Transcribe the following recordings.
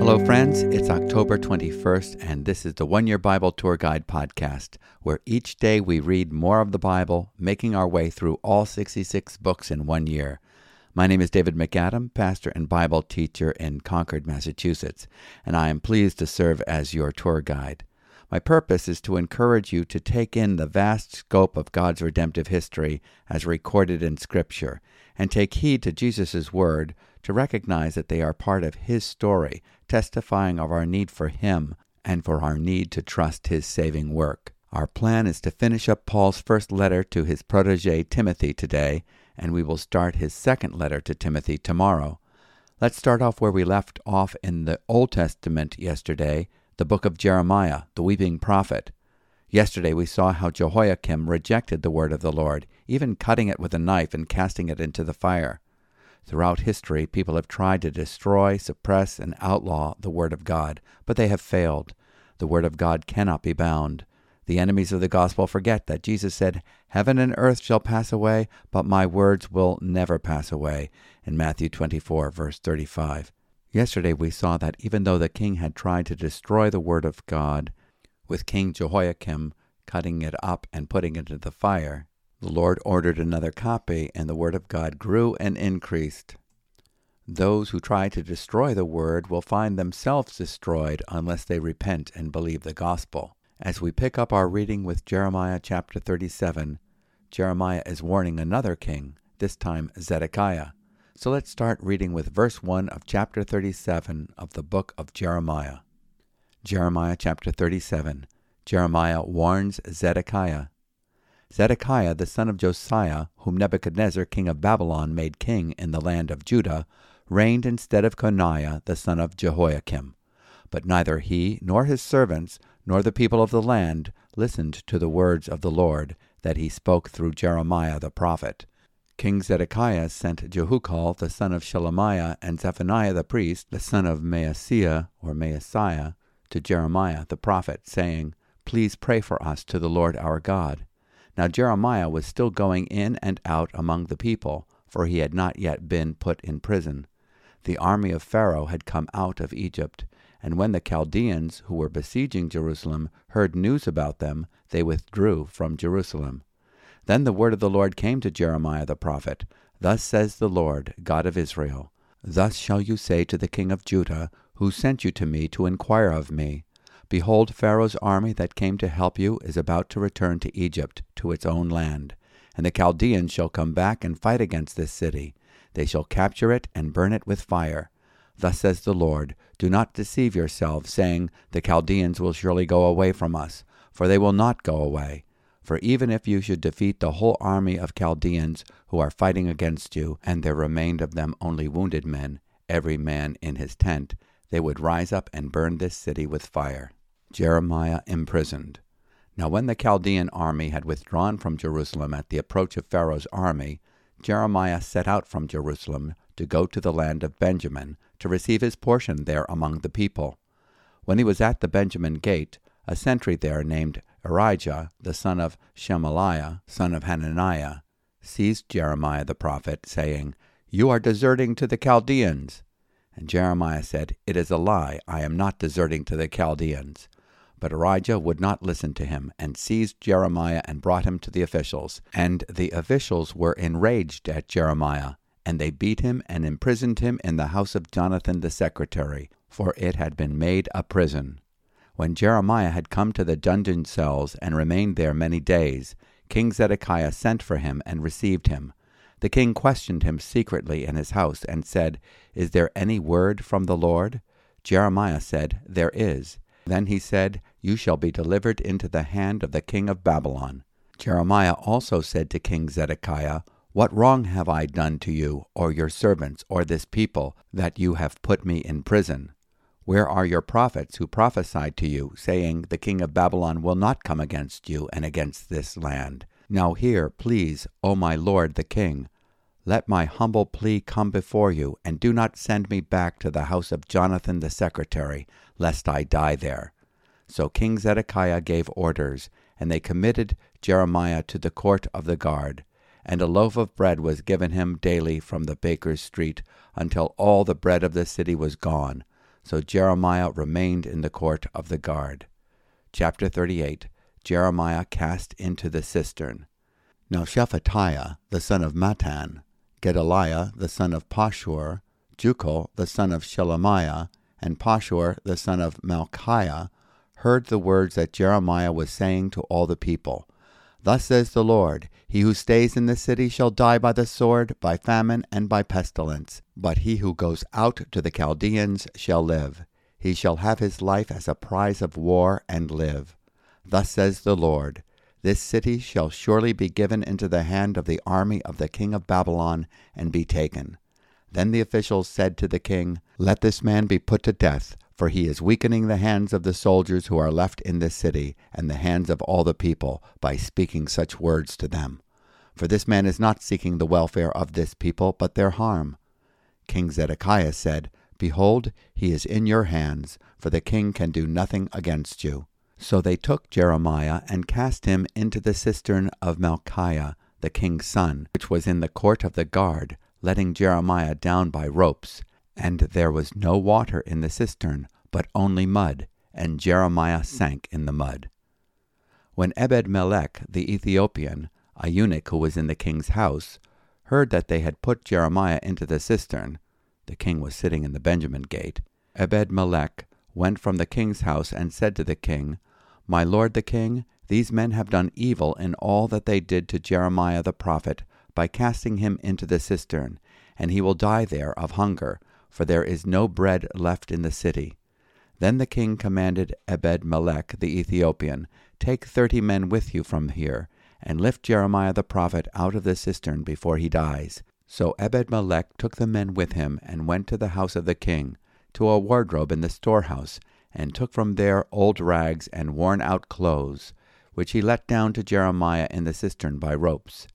Hello, friends. It's October 21st, and this is the One Year Bible Tour Guide podcast, where each day we read more of the Bible, making our way through all 66 books in one year. My name is David MacAdam, pastor and Bible teacher in Concord, Massachusetts, and I am pleased to serve as your tour guide. My purpose is to encourage you to take in the vast scope of God's redemptive history as recorded in Scripture, and take heed to Jesus' word to recognize that they are part of His story, testifying of our need for Him and for our need to trust His saving work. Our plan is to finish up Paul's first letter to his protege Timothy today, and we will start his second letter to Timothy tomorrow. Let's start off where we left off in the Old Testament yesterday, the book of Jeremiah, the weeping prophet. Yesterday we saw how Jehoiakim rejected the word of the Lord, even cutting it with a knife and casting it into the fire. Throughout history, people have tried to destroy, suppress, and outlaw the Word of God, but they have failed. The Word of God cannot be bound. The enemies of the gospel forget that Jesus said, Heaven and earth shall pass away, but my words will never pass away, in Matthew 24, verse 35. Yesterday we saw that even though the king had tried to destroy the Word of God, with King Jehoiakim cutting it up and putting it into the fire, the Lord ordered another copy, and the Word of God grew and increased. Those who try to destroy the Word will find themselves destroyed unless they repent and believe the gospel. As we pick up our reading with Jeremiah chapter 37, Jeremiah is warning another king, this time Zedekiah. So let's start reading with verse 1 of chapter 37 of the book of Jeremiah. Jeremiah chapter 37. Jeremiah warns Zedekiah. Zedekiah the son of Josiah, whom Nebuchadnezzar king of Babylon made king in the land of Judah, reigned instead of Coniah the son of Jehoiakim. But neither he nor his servants nor the people of the land listened to the words of the Lord that he spoke through Jeremiah the prophet. King Zedekiah sent Jehucal the son of Shelemiah and Zephaniah the priest, the son of Maaseiah or Maaseiah, to Jeremiah the prophet, saying, Please pray for us to the Lord our God. Now Jeremiah was still going in and out among the people, for he had not yet been put in prison. The army of Pharaoh had come out of Egypt, and when the Chaldeans, who were besieging Jerusalem, heard news about them, they withdrew from Jerusalem. Then the word of the Lord came to Jeremiah the prophet Thus says the Lord, God of Israel Thus shall you say to the king of Judah, who sent you to me to inquire of me, Behold, Pharaoh's army that came to help you is about to return to Egypt, to its own land. And the Chaldeans shall come back and fight against this city. They shall capture it and burn it with fire. Thus says the Lord Do not deceive yourselves, saying, The Chaldeans will surely go away from us, for they will not go away. For even if you should defeat the whole army of Chaldeans who are fighting against you, and there remained of them only wounded men, every man in his tent, they would rise up and burn this city with fire. Jeremiah imprisoned. Now, when the Chaldean army had withdrawn from Jerusalem at the approach of Pharaoh's army, Jeremiah set out from Jerusalem to go to the land of Benjamin to receive his portion there among the people. When he was at the Benjamin gate, a sentry there named Irijah, the son of Shelemiah, son of Hananiah, seized Jeremiah the prophet, saying, You are deserting to the Chaldeans. And Jeremiah said, It is a lie. I am not deserting to the Chaldeans. But Irijah would not listen to him, and seized Jeremiah and brought him to the officials. And the officials were enraged at Jeremiah, and they beat him and imprisoned him in the house of Jonathan the secretary, for it had been made a prison. When Jeremiah had come to the dungeon cells and remained there many days, King Zedekiah sent for him and received him. The king questioned him secretly in his house, and said, Is there any word from the Lord? Jeremiah said, There is. Then he said, You shall be delivered into the hand of the king of Babylon. Jeremiah also said to King Zedekiah, What wrong have I done to you, or your servants, or this people, that you have put me in prison? Where are your prophets who prophesied to you, saying, The king of Babylon will not come against you and against this land? Now hear, please, O my lord the king. Let my humble plea come before you, and do not send me back to the house of Jonathan the secretary, lest I die there. So King Zedekiah gave orders, and they committed Jeremiah to the court of the guard. and a loaf of bread was given him daily from the baker's street, until all the bread of the city was gone. So Jeremiah remained in the court of the guard. Chapter 38 Jeremiah cast into the cistern. Now Shephatiah the son of Mattan, Gedaliah the son of Pashur, Jucal the son of Shelemiah, and Pashur the son of Malchiah heard the words that Jeremiah was saying to all the people. Thus says the Lord, He who stays in the city shall die by the sword, by famine, and by pestilence. But he who goes out to the Chaldeans shall live. He shall have his life as a prize of war, and live. Thus says the Lord, This city shall surely be given into the hand of the army of the king of Babylon, and be taken. Then the officials said to the king, Let this man be put to death, for he is weakening the hands of the soldiers who are left in this city, and the hands of all the people, by speaking such words to them. For this man is not seeking the welfare of this people, but their harm. King Zedekiah said, Behold, he is in your hands, for the king can do nothing against you. So they took Jeremiah and cast him into the cistern of Malchiah, the king's son, which was in the court of the guard, letting Jeremiah down by ropes. And there was no water in the cistern, but only mud, and Jeremiah sank in the mud. When Ebed Melech the Ethiopian, a eunuch who was in the king's house, heard that they had put Jeremiah into the cistern, the king was sitting in the Benjamin gate, Ebed Melech went from the king's house and said to the king, My lord the king, these men have done evil in all that they did to Jeremiah the prophet by casting him into the cistern, and he will die there of hunger, for there is no bread left in the city. Then the king commanded Ebed Melech the Ethiopian, Take thirty men with you from here, and lift Jeremiah the prophet out of the cistern before he dies. So Ebed Melech took the men with him, and went to the house of the king, to a wardrobe in the storehouse, and took from there old rags and worn out clothes, which he let down to Jeremiah in the cistern by ropes.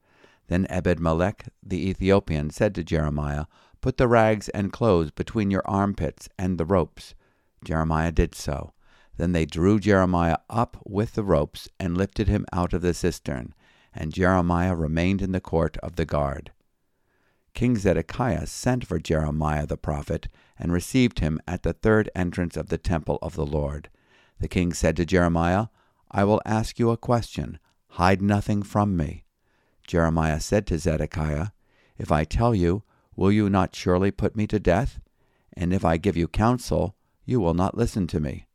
Then Ebed Melech the Ethiopian said to Jeremiah, Put the rags and clothes between your armpits and the ropes. Jeremiah did so. Then they drew Jeremiah up with the ropes and lifted him out of the cistern, and Jeremiah remained in the court of the guard. King Zedekiah sent for Jeremiah the prophet and received him at the third entrance of the temple of the Lord. The king said to Jeremiah, I will ask you a question. Hide nothing from me. Jeremiah said to Zedekiah, If I tell you, Will you not surely put me to death? And if I give you counsel, you will not listen to me.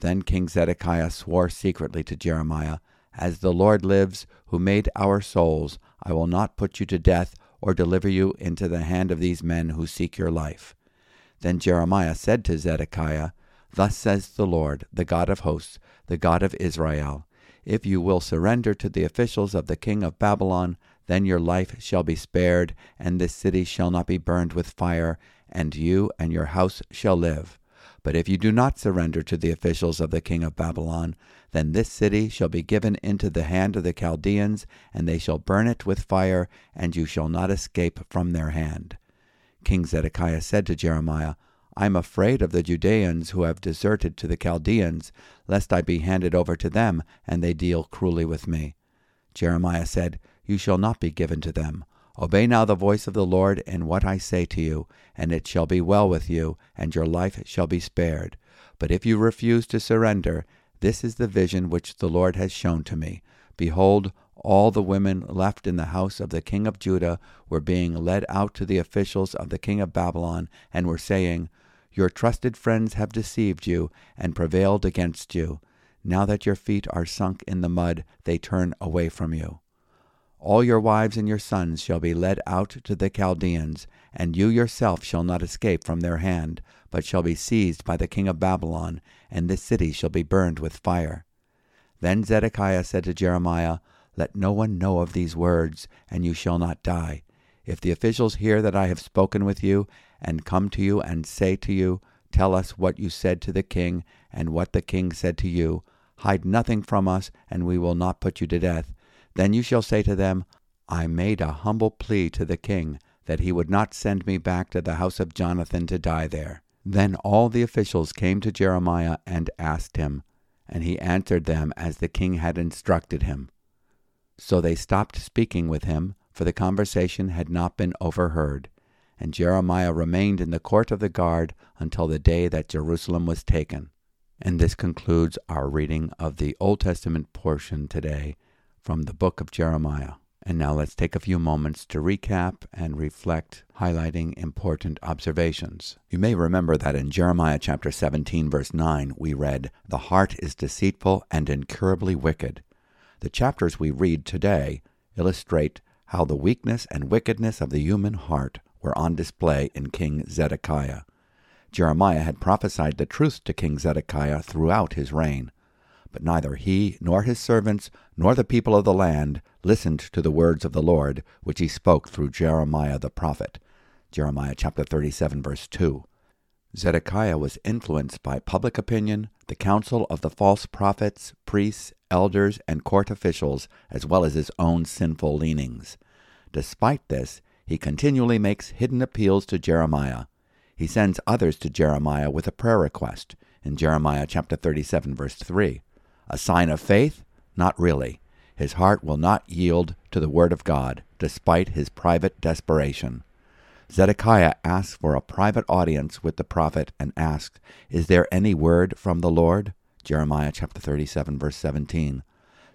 Then King Zedekiah swore secretly to Jeremiah, As the Lord lives, who made our souls, I will not put you to death or deliver you into the hand of these men who seek your life. Then Jeremiah said to Zedekiah, Thus says the Lord, the God of hosts, the God of Israel, If you will surrender to the officials of the king of Babylon, then your life shall be spared, and this city shall not be burned with fire, and you and your house shall live. But if you do not surrender to the officials of the king of Babylon, then this city shall be given into the hand of the Chaldeans, and they shall burn it with fire, and you shall not escape from their hand. King Zedekiah said to Jeremiah, I am afraid of the Judeans who have deserted to the Chaldeans, lest I be handed over to them, and they deal cruelly with me. Jeremiah said, you shall not be given to them. Obey now the voice of the Lord in what I say to you, and it shall be well with you, and your life shall be spared. But if you refuse to surrender, this is the vision which the Lord has shown to me. Behold, all the women left in the house of the king of Judah were being led out to the officials of the king of Babylon, and were saying, Your trusted friends have deceived you, and prevailed against you. Now that your feet are sunk in the mud, they turn away from you. All your wives and your sons shall be led out to the Chaldeans, and you yourself shall not escape from their hand, but shall be seized by the king of Babylon, and this city shall be burned with fire. Then Zedekiah said to Jeremiah, Let no one know of these words, and you shall not die. If the officials hear that I have spoken with you, and come to you and say to you, Tell us what you said to the king, and what the king said to you, hide nothing from us, and we will not put you to death then you shall say to them, I made a humble plea to the king that he would not send me back to the house of Jonathan to die there. Then all the officials came to Jeremiah and asked him, and he answered them as the king had instructed him. So they stopped speaking with him, for the conversation had not been overheard. And Jeremiah remained in the court of the guard until the day that Jerusalem was taken. And this concludes our reading of the Old Testament portion today from the book of Jeremiah. And now let's take a few moments to recap and reflect, highlighting important observations. You may remember that in Jeremiah chapter 17, verse 9, we read, The heart is deceitful and incurably wicked. The chapters we read today illustrate how the weakness and wickedness of the human heart were on display in King Zedekiah. Jeremiah had prophesied the truth to King Zedekiah throughout his reign. But neither he, nor his servants, nor the people of the land listened to the words of the Lord, which he spoke through Jeremiah the prophet. Jeremiah chapter 37, verse 2. Zedekiah was influenced by public opinion, the counsel of the false prophets, priests, elders, and court officials, as well as his own sinful leanings. Despite this, he continually makes hidden appeals to Jeremiah. He sends others to Jeremiah with a prayer request in Jeremiah chapter 37 verse 3. A sign of faith? Not really. His heart will not yield to the word of God, despite his private desperation. Zedekiah asks for a private audience with the prophet and asks, Is there any word from the Lord? Jeremiah chapter 37 verse 17.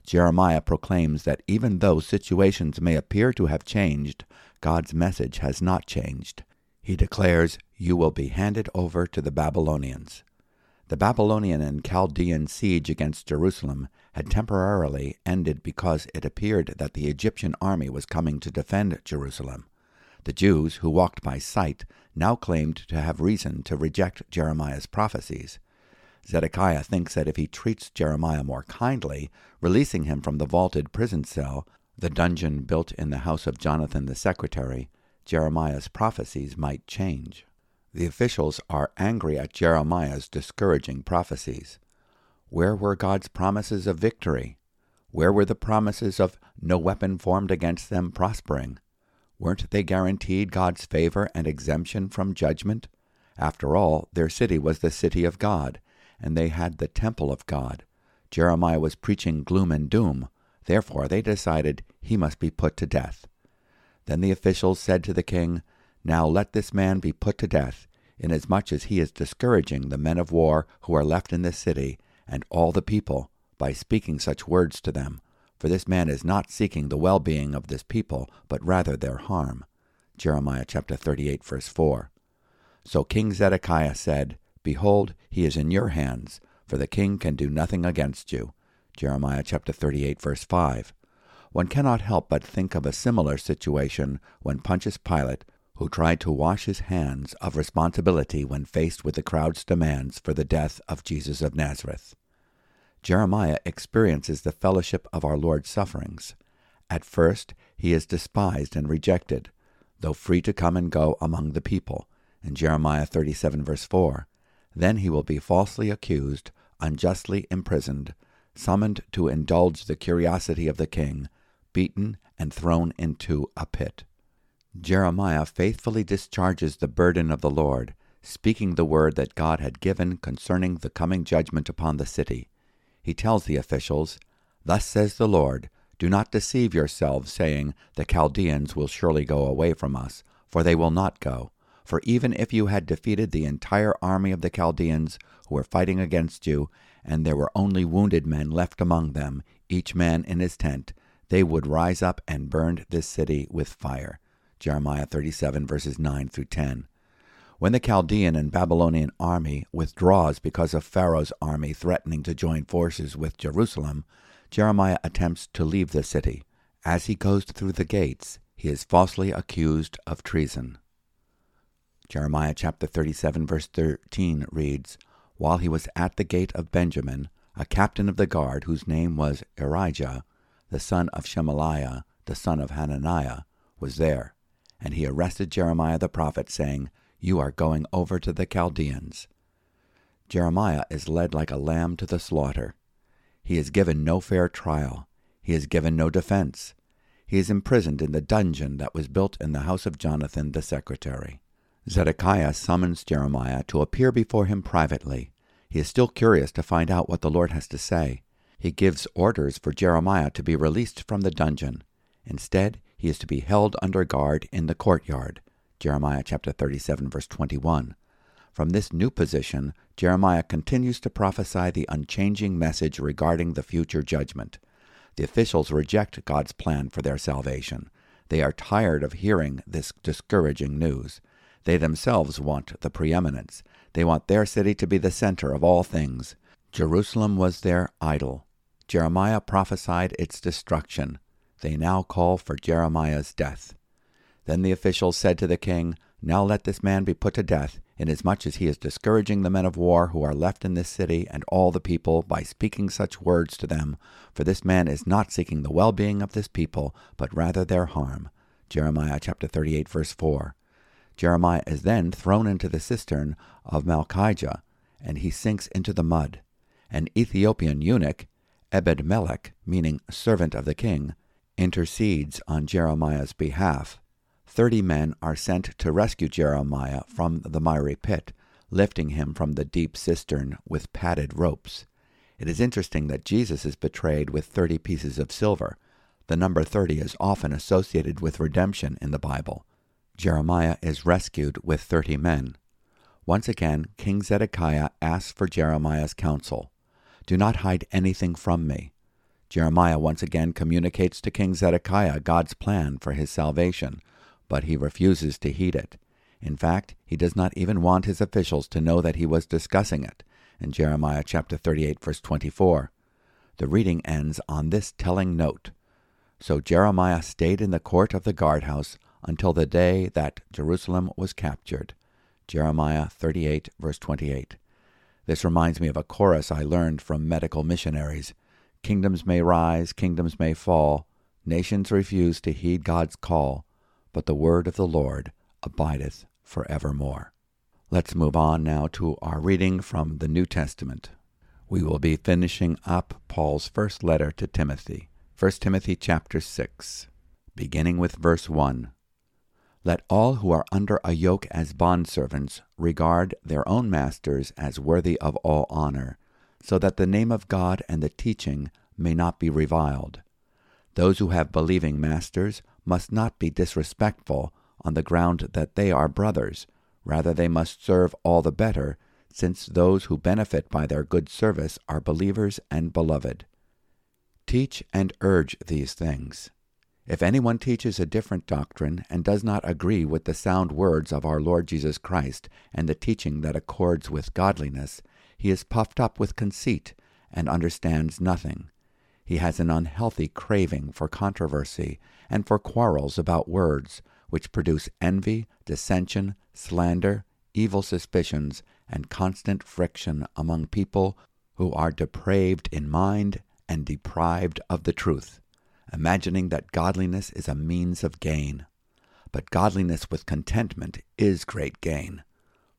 Jeremiah proclaims that even though situations may appear to have changed, God's message has not changed. He declares, You will be handed over to the Babylonians. The Babylonian and Chaldean siege against Jerusalem had temporarily ended because it appeared that the Egyptian army was coming to defend Jerusalem. The Jews, who walked by sight, now claimed to have reason to reject Jeremiah's prophecies. Zedekiah thinks that if he treats Jeremiah more kindly, releasing him from the vaulted prison cell, the dungeon built in the house of Jonathan the secretary, Jeremiah's prophecies might change. The officials are angry at Jeremiah's discouraging prophecies. Where were God's promises of victory? Where were the promises of no weapon formed against them prospering? Weren't they guaranteed God's favor and exemption from judgment? After all, their city was the city of God, and they had the temple of God. Jeremiah was preaching gloom and doom. Therefore, they decided he must be put to death. Then the officials said to the king, now let this man be put to death, inasmuch as he is discouraging the men of war who are left in this city, and all the people, by speaking such words to them. For this man is not seeking the well being of this people, but rather their harm. Jeremiah chapter 38, verse 4. So King Zedekiah said, Behold, he is in your hands, for the king can do nothing against you. Jeremiah chapter 38, verse 5. One cannot help but think of a similar situation when Pontius Pilate who tried to wash his hands of responsibility when faced with the crowd's demands for the death of Jesus of Nazareth. Jeremiah experiences the fellowship of our Lord's sufferings. At first, he is despised and rejected, though free to come and go among the people, in Jeremiah 37, verse 4. Then he will be falsely accused, unjustly imprisoned, summoned to indulge the curiosity of the king, beaten, and thrown into a pit. Jeremiah faithfully discharges the burden of the Lord, speaking the word that God had given concerning the coming judgment upon the city. He tells the officials, Thus says the Lord, Do not deceive yourselves, saying, The Chaldeans will surely go away from us, for they will not go. For even if you had defeated the entire army of the Chaldeans who were fighting against you, and there were only wounded men left among them, each man in his tent, they would rise up and burn this city with fire. Jeremiah 37, verses 9 through 10. When the Chaldean and Babylonian army withdraws because of Pharaoh's army threatening to join forces with Jerusalem, Jeremiah attempts to leave the city. As he goes through the gates, he is falsely accused of treason. Jeremiah chapter 37, verse 13 reads While he was at the gate of Benjamin, a captain of the guard, whose name was Irijah, the son of Shelemiah, the son of Hananiah, was there and he arrested Jeremiah the prophet, saying, You are going over to the Chaldeans. Jeremiah is led like a lamb to the slaughter. He is given no fair trial. He is given no defense. He is imprisoned in the dungeon that was built in the house of Jonathan the secretary. Zedekiah summons Jeremiah to appear before him privately. He is still curious to find out what the Lord has to say. He gives orders for Jeremiah to be released from the dungeon. Instead, he is to be held under guard in the courtyard. Jeremiah chapter 37 verse 21. From this new position, Jeremiah continues to prophesy the unchanging message regarding the future judgment. The officials reject God's plan for their salvation. They are tired of hearing this discouraging news. They themselves want the preeminence. They want their city to be the center of all things. Jerusalem was their idol. Jeremiah prophesied its destruction. They now call for Jeremiah's death. Then the officials said to the king, Now let this man be put to death, inasmuch as he is discouraging the men of war who are left in this city and all the people by speaking such words to them. For this man is not seeking the well being of this people, but rather their harm. Jeremiah chapter 38, verse 4. Jeremiah is then thrown into the cistern of Malchijah, and he sinks into the mud. An Ethiopian eunuch, Ebed Melech, meaning servant of the king, intercedes on Jeremiah's behalf. Thirty men are sent to rescue Jeremiah from the miry pit, lifting him from the deep cistern with padded ropes. It is interesting that Jesus is betrayed with thirty pieces of silver. The number thirty is often associated with redemption in the Bible. Jeremiah is rescued with thirty men. Once again, King Zedekiah asks for Jeremiah's counsel. Do not hide anything from me. Jeremiah once again communicates to King Zedekiah God's plan for his salvation, but he refuses to heed it. In fact, he does not even want his officials to know that he was discussing it, in Jeremiah chapter 38 verse 24. The reading ends on this telling note. So Jeremiah stayed in the court of the guardhouse until the day that Jerusalem was captured. Jeremiah 38, verse 28. This reminds me of a chorus I learned from medical missionaries. Kingdoms may rise, kingdoms may fall, nations refuse to heed God's call, but the word of the Lord abideth for evermore. Let's move on now to our reading from the New Testament. We will be finishing up Paul's first letter to Timothy, 1 Timothy chapter 6, beginning with verse 1. Let all who are under a yoke as bondservants regard their own masters as worthy of all honor, so that the name of God and the teaching may not be reviled. Those who have believing masters must not be disrespectful on the ground that they are brothers. Rather, they must serve all the better, since those who benefit by their good service are believers and beloved. Teach and urge these things. If anyone teaches a different doctrine and does not agree with the sound words of our Lord Jesus Christ and the teaching that accords with godliness, he is puffed up with conceit and understands nothing. He has an unhealthy craving for controversy and for quarrels about words, which produce envy, dissension, slander, evil suspicions, and constant friction among people who are depraved in mind and deprived of the truth imagining that godliness is a means of gain. But godliness with contentment is great gain.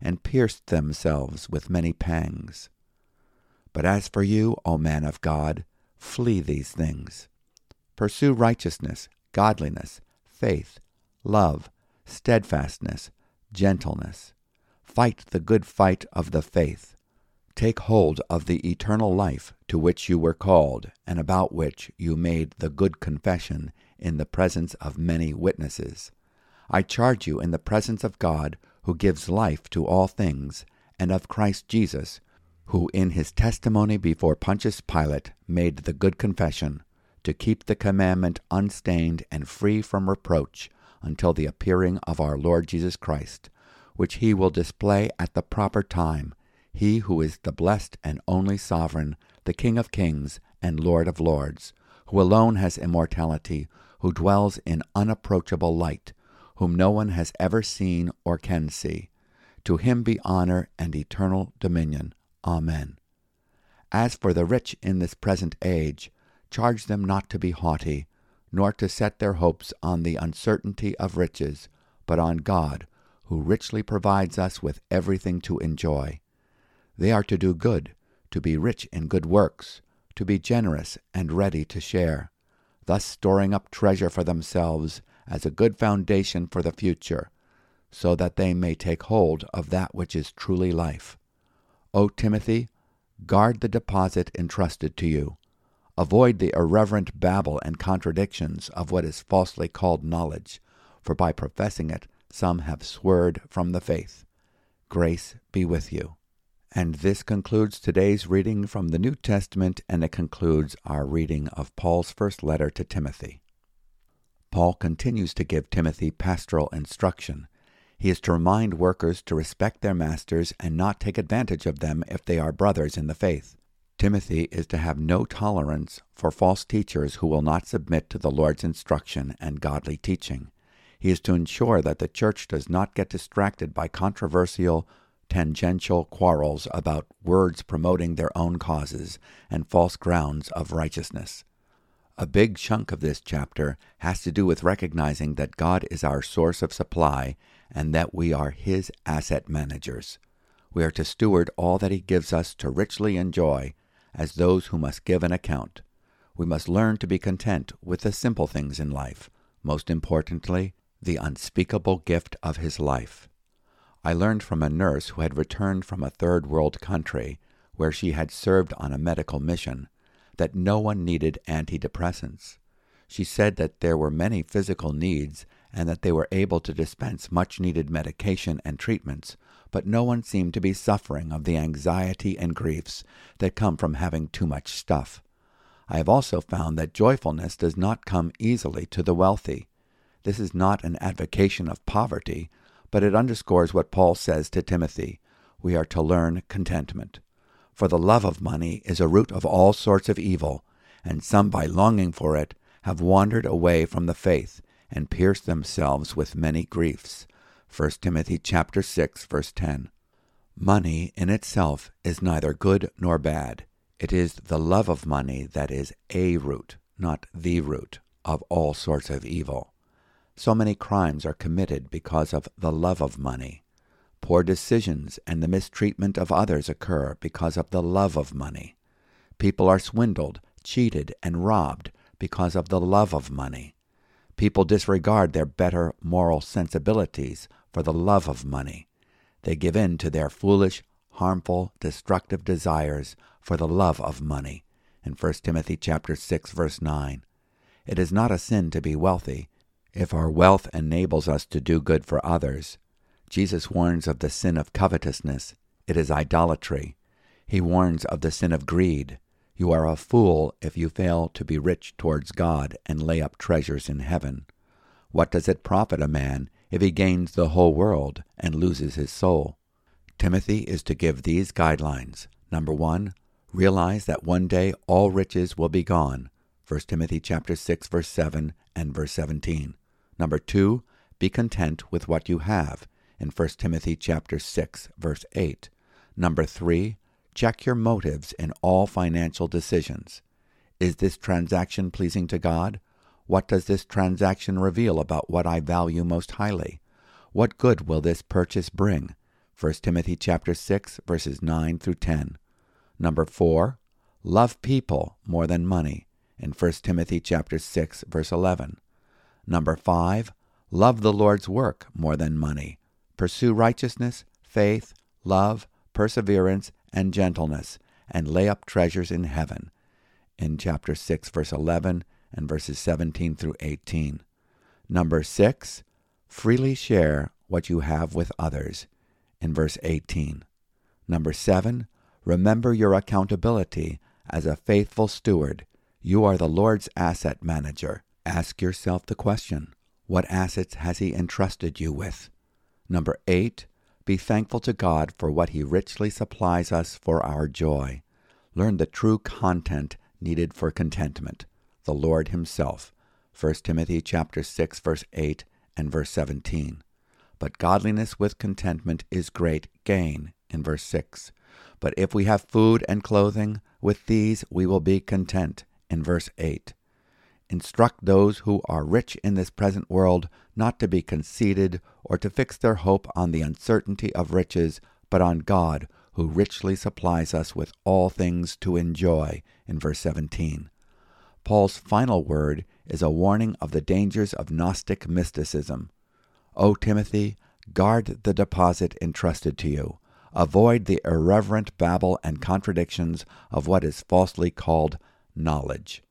and pierced themselves with many pangs. But as for you, O man of God, flee these things. Pursue righteousness, godliness, faith, love, steadfastness, gentleness. Fight the good fight of the faith. Take hold of the eternal life to which you were called, and about which you made the good confession in the presence of many witnesses. I charge you in the presence of God, who gives life to all things, and of Christ Jesus, who in his testimony before Pontius Pilate made the good confession, to keep the commandment unstained and free from reproach until the appearing of our Lord Jesus Christ, which he will display at the proper time he who is the blessed and only sovereign, the King of kings and Lord of lords, who alone has immortality, who dwells in unapproachable light, whom no one has ever seen or can see. To him be honor and eternal dominion. Amen. As for the rich in this present age, charge them not to be haughty, nor to set their hopes on the uncertainty of riches, but on God, who richly provides us with everything to enjoy. They are to do good, to be rich in good works, to be generous and ready to share, thus storing up treasure for themselves as a good foundation for the future, so that they may take hold of that which is truly life. O Timothy, guard the deposit entrusted to you. Avoid the irreverent babble and contradictions of what is falsely called knowledge, for by professing it some have swerved from the faith. Grace be with you. And this concludes today's reading from the New Testament, and it concludes our reading of Paul's first letter to Timothy. Paul continues to give Timothy pastoral instruction. He is to remind workers to respect their masters and not take advantage of them if they are brothers in the faith. Timothy is to have no tolerance for false teachers who will not submit to the Lord's instruction and godly teaching. He is to ensure that the church does not get distracted by controversial, tangential quarrels about words promoting their own causes and false grounds of righteousness. A big chunk of this chapter has to do with recognizing that God is our source of supply and that we are His asset managers. We are to steward all that He gives us to richly enjoy as those who must give an account. We must learn to be content with the simple things in life, most importantly, the unspeakable gift of His life. I learned from a nurse who had returned from a third world country where she had served on a medical mission that no one needed antidepressants. She said that there were many physical needs and that they were able to dispense much needed medication and treatments, but no one seemed to be suffering of the anxiety and griefs that come from having too much stuff. I have also found that joyfulness does not come easily to the wealthy. This is not an advocation of poverty, but it underscores what Paul says to Timothy we are to learn contentment. For the love of money is a root of all sorts of evil, and some by longing for it have wandered away from the faith and pierced themselves with many griefs. 1 Timothy chapter 6 verse 10. Money in itself is neither good nor bad. It is the love of money that is a root, not the root, of all sorts of evil. So many crimes are committed because of the love of money. Poor decisions and the mistreatment of others occur because of the love of money. People are swindled, cheated, and robbed because of the love of money. People disregard their better moral sensibilities for the love of money. They give in to their foolish, harmful, destructive desires for the love of money. In 1 Timothy chapter 6 verse 9. It is not a sin to be wealthy, if our wealth enables us to do good for others, Jesus warns of the sin of covetousness. It is idolatry. He warns of the sin of greed. You are a fool if you fail to be rich towards God and lay up treasures in heaven. What does it profit a man if he gains the whole world and loses his soul? Timothy is to give these guidelines. Number one, realize that one day all riches will be gone. 1 Timothy chapter 6 verse 7 and verse 17. Number 2, be content with what you have in 1 Timothy chapter 6 verse 8. Number 3, check your motives in all financial decisions. Is this transaction pleasing to God? What does this transaction reveal about what I value most highly? What good will this purchase bring? 1 Timothy chapter 6 verses 9 through 10. Number 4, love people more than money in 1 Timothy chapter 6 verse 11. Number five, love the Lord's work more than money. Pursue righteousness, faith, love, perseverance, and gentleness, and lay up treasures in heaven. In chapter 6, verse 11 and verses 17 through 18. Number six, freely share what you have with others. In verse 18. Number seven, remember your accountability as a faithful steward. You are the Lord's asset manager. Ask yourself the question what assets has He entrusted you with? Number eight, be thankful to God for what He richly supplies us for our joy. Learn the true content needed for contentment, the Lord Himself. 1 Timothy chapter 6 verse 8 and verse 17. But godliness with contentment is great gain in verse 6. But if we have food and clothing, with these we will be content in verse 8. Instruct those who are rich in this present world not to be conceited or to fix their hope on the uncertainty of riches, but on God, who richly supplies us with all things to enjoy, in verse 17. Paul's final word is a warning of the dangers of Gnostic mysticism. O Timothy, guard the deposit entrusted to you. Avoid the irreverent babble and contradictions of what is falsely called knowledge.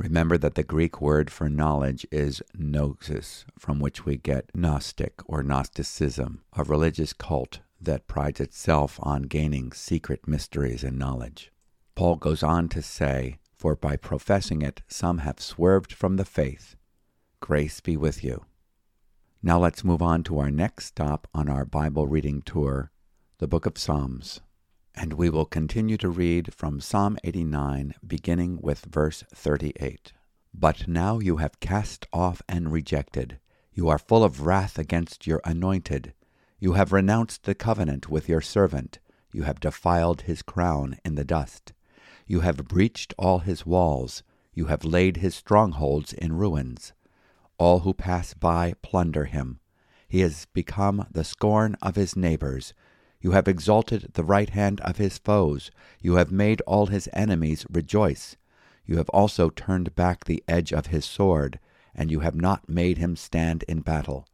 Remember that the Greek word for knowledge is gnosis, from which we get Gnostic or Gnosticism, a religious cult that prides itself on gaining secret mysteries and knowledge. Paul goes on to say, For by professing it, some have swerved from the faith. Grace be with you. Now let's move on to our next stop on our Bible reading tour, the book of Psalms and we will continue to read from Psalm 89, beginning with verse 38. But now you have cast off and rejected. You are full of wrath against your anointed. You have renounced the covenant with your servant. You have defiled his crown in the dust. You have breached all his walls. You have laid his strongholds in ruins. All who pass by plunder him. He has become the scorn of his neighbors. You have exalted the right hand of his foes. You have made all his enemies rejoice. You have also turned back the edge of his sword, and you have not made him stand in battle.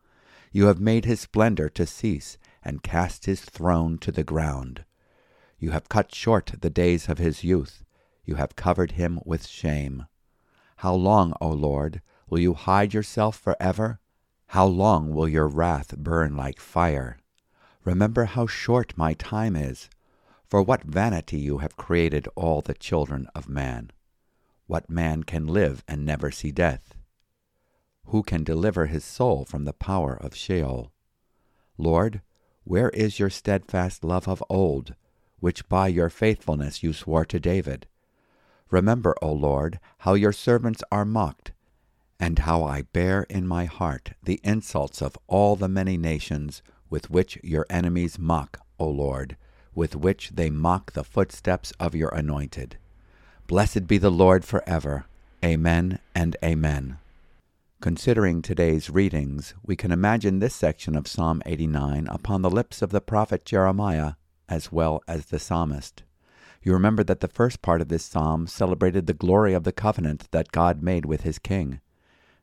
You have made his splendor to cease, and cast his throne to the ground. You have cut short the days of his youth. You have covered him with shame. How long, O Lord, will you hide yourself forever? How long will your wrath burn like fire? Remember how short my time is. For what vanity you have created all the children of man. What man can live and never see death? Who can deliver his soul from the power of Sheol? Lord, where is your steadfast love of old, which by your faithfulness you swore to David? Remember, O Lord, how your servants are mocked, and how I bear in my heart the insults of all the many nations with which your enemies mock, O Lord, with which they mock the footsteps of your anointed. Blessed be the Lord forever. Amen and Amen. Considering today's readings, we can imagine this section of Psalm 89 upon the lips of the prophet Jeremiah as well as the psalmist. You remember that the first part of this psalm celebrated the glory of the covenant that God made with his king.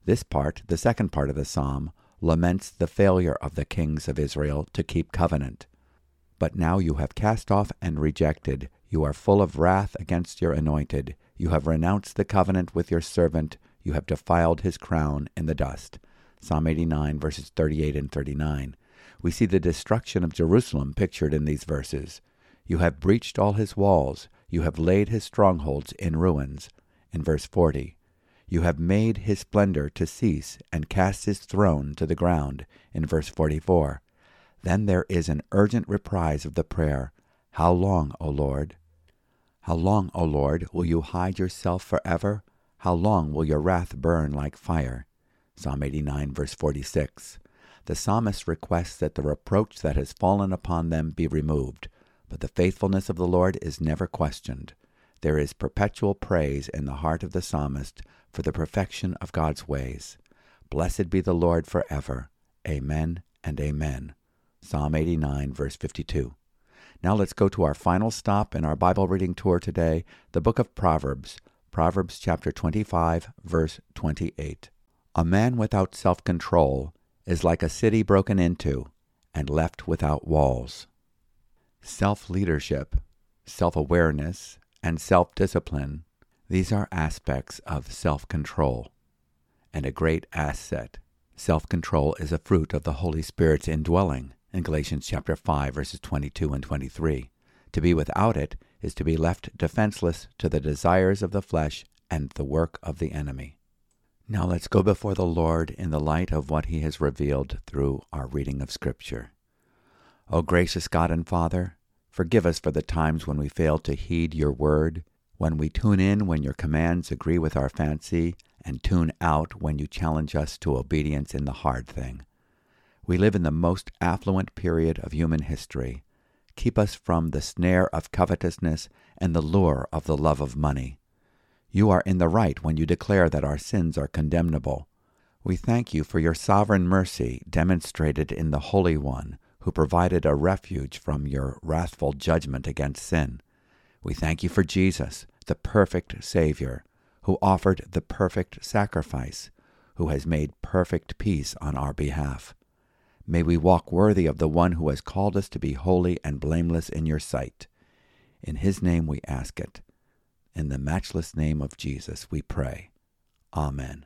This part, the second part of the psalm, laments the failure of the kings of Israel to keep covenant. But now you have cast off and rejected. You are full of wrath against your anointed. You have renounced the covenant with your servant. You have defiled his crown in the dust. Psalm 89, verses 38 and 39. We see the destruction of Jerusalem pictured in these verses. You have breached all his walls. You have laid his strongholds in ruins. In verse 40, you have made his splendor to cease and cast his throne to the ground. In verse 44. Then there is an urgent reprise of the prayer, How long, O Lord? How long, O Lord, will you hide yourself forever? How long will your wrath burn like fire? Psalm 89, verse 46. The psalmist requests that the reproach that has fallen upon them be removed, but the faithfulness of the Lord is never questioned. There is perpetual praise in the heart of the psalmist for the perfection of God's ways. Blessed be the Lord forever. Amen and amen. Psalm 89, verse 52. Now let's go to our final stop in our Bible reading tour today, the book of Proverbs, Proverbs chapter 25, verse 28. A man without self control is like a city broken into and left without walls. Self leadership, self awareness, and self discipline these are aspects of self control and a great asset. Self control is a fruit of the Holy Spirit's indwelling in Galatians chapter 5 verses 22 and 23. To be without it is to be left defenseless to the desires of the flesh and the work of the enemy. Now let's go before the Lord in the light of what he has revealed through our reading of Scripture. O gracious God and Father, forgive us for the times when we fail to heed your word when we tune in when your commands agree with our fancy, and tune out when you challenge us to obedience in the hard thing. We live in the most affluent period of human history. Keep us from the snare of covetousness and the lure of the love of money. You are in the right when you declare that our sins are condemnable. We thank you for your sovereign mercy demonstrated in the Holy One, who provided a refuge from your wrathful judgment against sin. We thank you for Jesus, the perfect Savior, who offered the perfect sacrifice, who has made perfect peace on our behalf. May we walk worthy of the one who has called us to be holy and blameless in your sight. In his name we ask it. In the matchless name of Jesus we pray. Amen.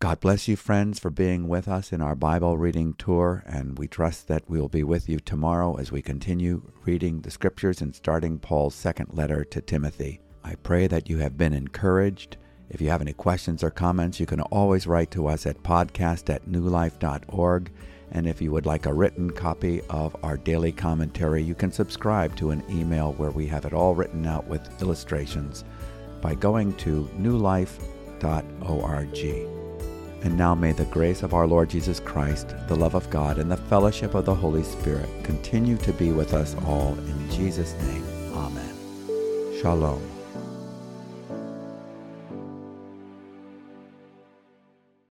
God bless you, friends, for being with us in our Bible reading tour, and we trust that we will be with you tomorrow as we continue reading the scriptures and starting Paul's second letter to Timothy. I pray that you have been encouraged. If you have any questions or comments, you can always write to us at podcast at newlife.org. And if you would like a written copy of our daily commentary, you can subscribe to an email where we have it all written out with illustrations by going to newlife.org. And now may the grace of our Lord Jesus Christ, the love of God, and the fellowship of the Holy Spirit continue to be with us all. In Jesus' name, amen. Shalom.